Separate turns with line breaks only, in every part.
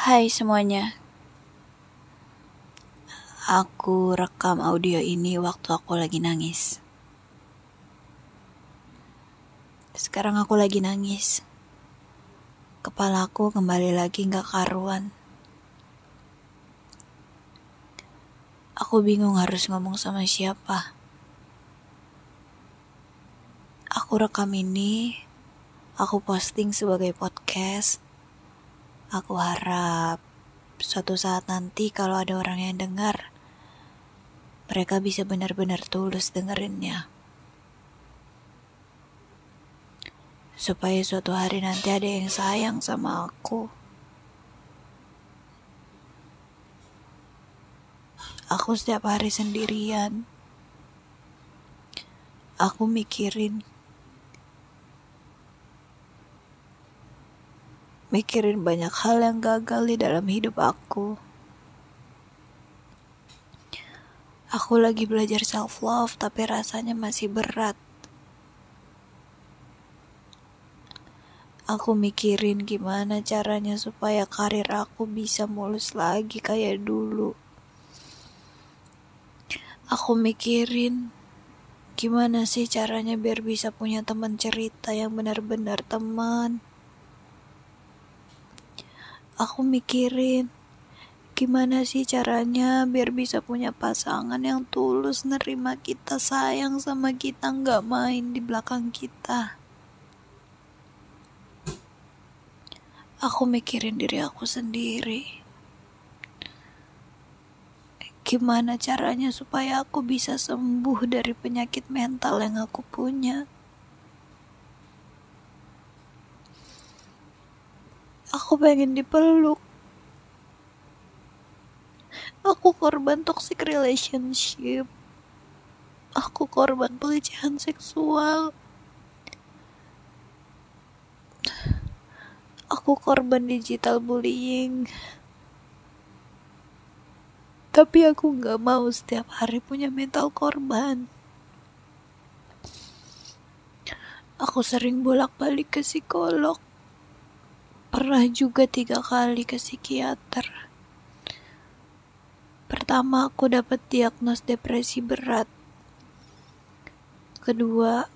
Hai semuanya. Aku rekam audio ini waktu aku lagi nangis. Sekarang aku lagi nangis. Kepalaku kembali lagi gak karuan. Aku bingung harus ngomong sama siapa. Aku rekam ini, aku posting sebagai podcast. Aku harap suatu saat nanti kalau ada orang yang dengar, mereka bisa benar-benar tulus dengerinnya. Supaya suatu hari nanti ada yang sayang sama aku. Aku setiap hari sendirian. Aku mikirin mikirin banyak hal yang gagal di dalam hidup aku. Aku lagi belajar self love tapi rasanya masih berat. Aku mikirin gimana caranya supaya karir aku bisa mulus lagi kayak dulu. Aku mikirin gimana sih caranya biar bisa punya teman cerita yang benar-benar teman. Aku mikirin gimana sih caranya biar bisa punya pasangan yang tulus nerima kita sayang sama kita nggak main di belakang kita. Aku mikirin diri aku sendiri. Gimana caranya supaya aku bisa sembuh dari penyakit mental yang aku punya? Aku pengen dipeluk. Aku korban toxic relationship. Aku korban pelecehan seksual. Aku korban digital bullying. Tapi aku gak mau setiap hari punya mental korban. Aku sering bolak-balik ke psikolog. Pernah juga tiga kali ke psikiater. Pertama, aku dapat diagnos depresi berat. Kedua,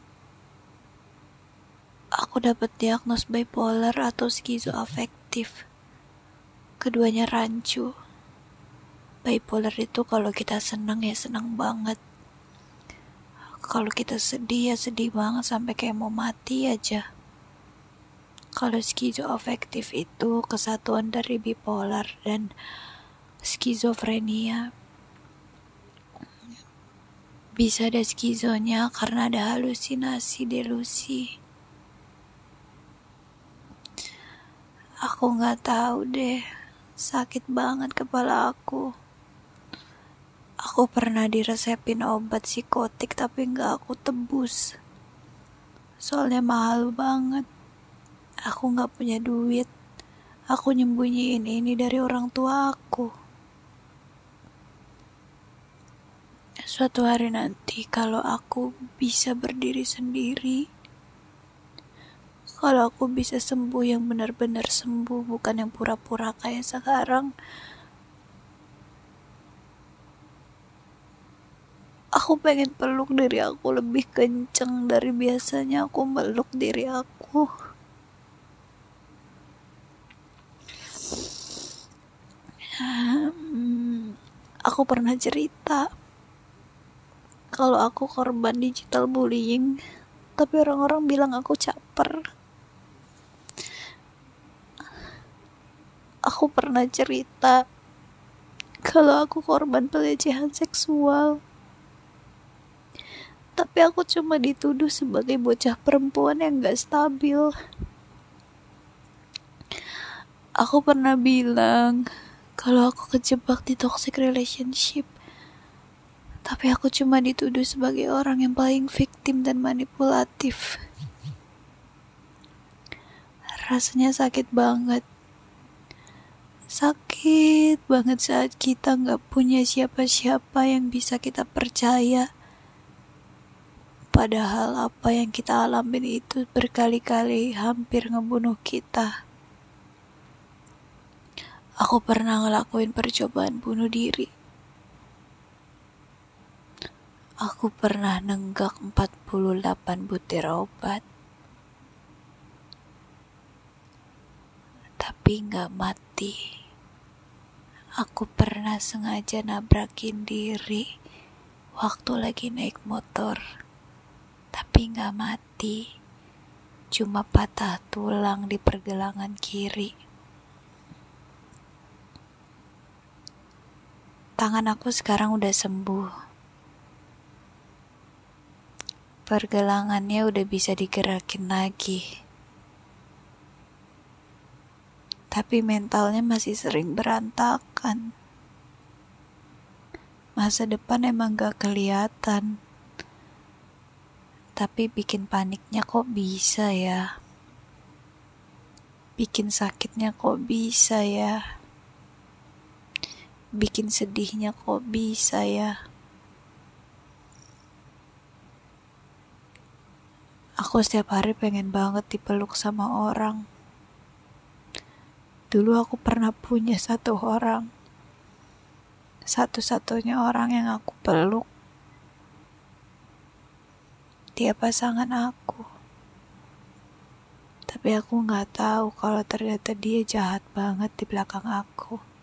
aku dapat diagnos bipolar atau skizoafektif. Keduanya rancu. Bipolar itu kalau kita senang ya senang banget. Kalau kita sedih ya sedih banget sampai kayak mau mati aja. Kalau skizoafektif itu kesatuan dari bipolar dan skizofrenia. Bisa ada skizonya karena ada halusinasi delusi. Aku nggak tahu deh, sakit banget kepala aku. Aku pernah diresepin obat psikotik tapi nggak aku tebus. Soalnya mahal banget. Aku nggak punya duit. Aku nyembunyiin ini dari orang tua aku. Suatu hari nanti kalau aku bisa berdiri sendiri, kalau aku bisa sembuh yang benar-benar sembuh, bukan yang pura-pura kayak sekarang. Aku pengen peluk diri aku lebih kenceng dari biasanya aku meluk diri aku. Aku pernah cerita kalau aku korban digital bullying, tapi orang-orang bilang aku caper. Aku pernah cerita kalau aku korban pelecehan seksual. Tapi aku cuma dituduh sebagai bocah perempuan yang gak stabil. Aku pernah bilang kalau aku kejebak di toxic relationship. Tapi aku cuma dituduh sebagai orang yang paling victim dan manipulatif. Rasanya sakit banget sakit banget saat kita nggak punya siapa-siapa yang bisa kita percaya. Padahal apa yang kita alamin itu berkali-kali hampir ngebunuh kita. Aku pernah ngelakuin percobaan bunuh diri. Aku pernah nenggak 48 butir obat. Tapi nggak mati. Aku pernah sengaja nabrakin diri waktu lagi naik motor. Tapi nggak mati. Cuma patah tulang di pergelangan kiri. Tangan aku sekarang udah sembuh. Pergelangannya udah bisa digerakin lagi. Tapi mentalnya masih sering berantakan. Masa depan emang gak kelihatan. Tapi bikin paniknya kok bisa ya. Bikin sakitnya kok bisa ya bikin sedihnya kok bisa ya. Aku setiap hari pengen banget dipeluk sama orang. Dulu aku pernah punya satu orang. Satu-satunya orang yang aku peluk. Dia pasangan aku. Tapi aku nggak tahu kalau ternyata dia jahat banget di belakang aku.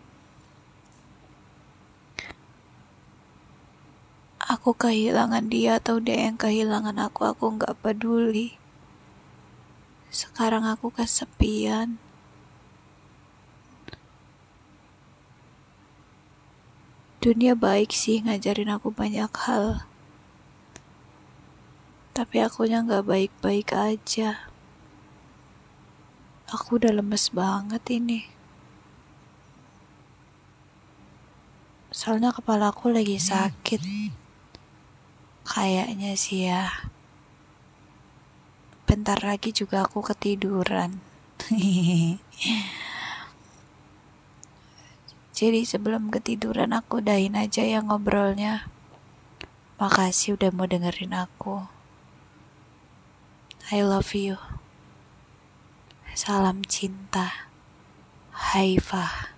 Aku kehilangan dia atau dia yang kehilangan aku, aku gak peduli. Sekarang aku kesepian. Dunia baik sih ngajarin aku banyak hal. Tapi akunya gak baik-baik aja. Aku udah lemes banget ini. Soalnya kepala aku lagi sakit. Kayaknya sih ya. Bentar lagi juga aku ketiduran. Jadi sebelum ketiduran aku dahin aja ya ngobrolnya. Makasih udah mau dengerin aku. I love you. Salam cinta. Haifah.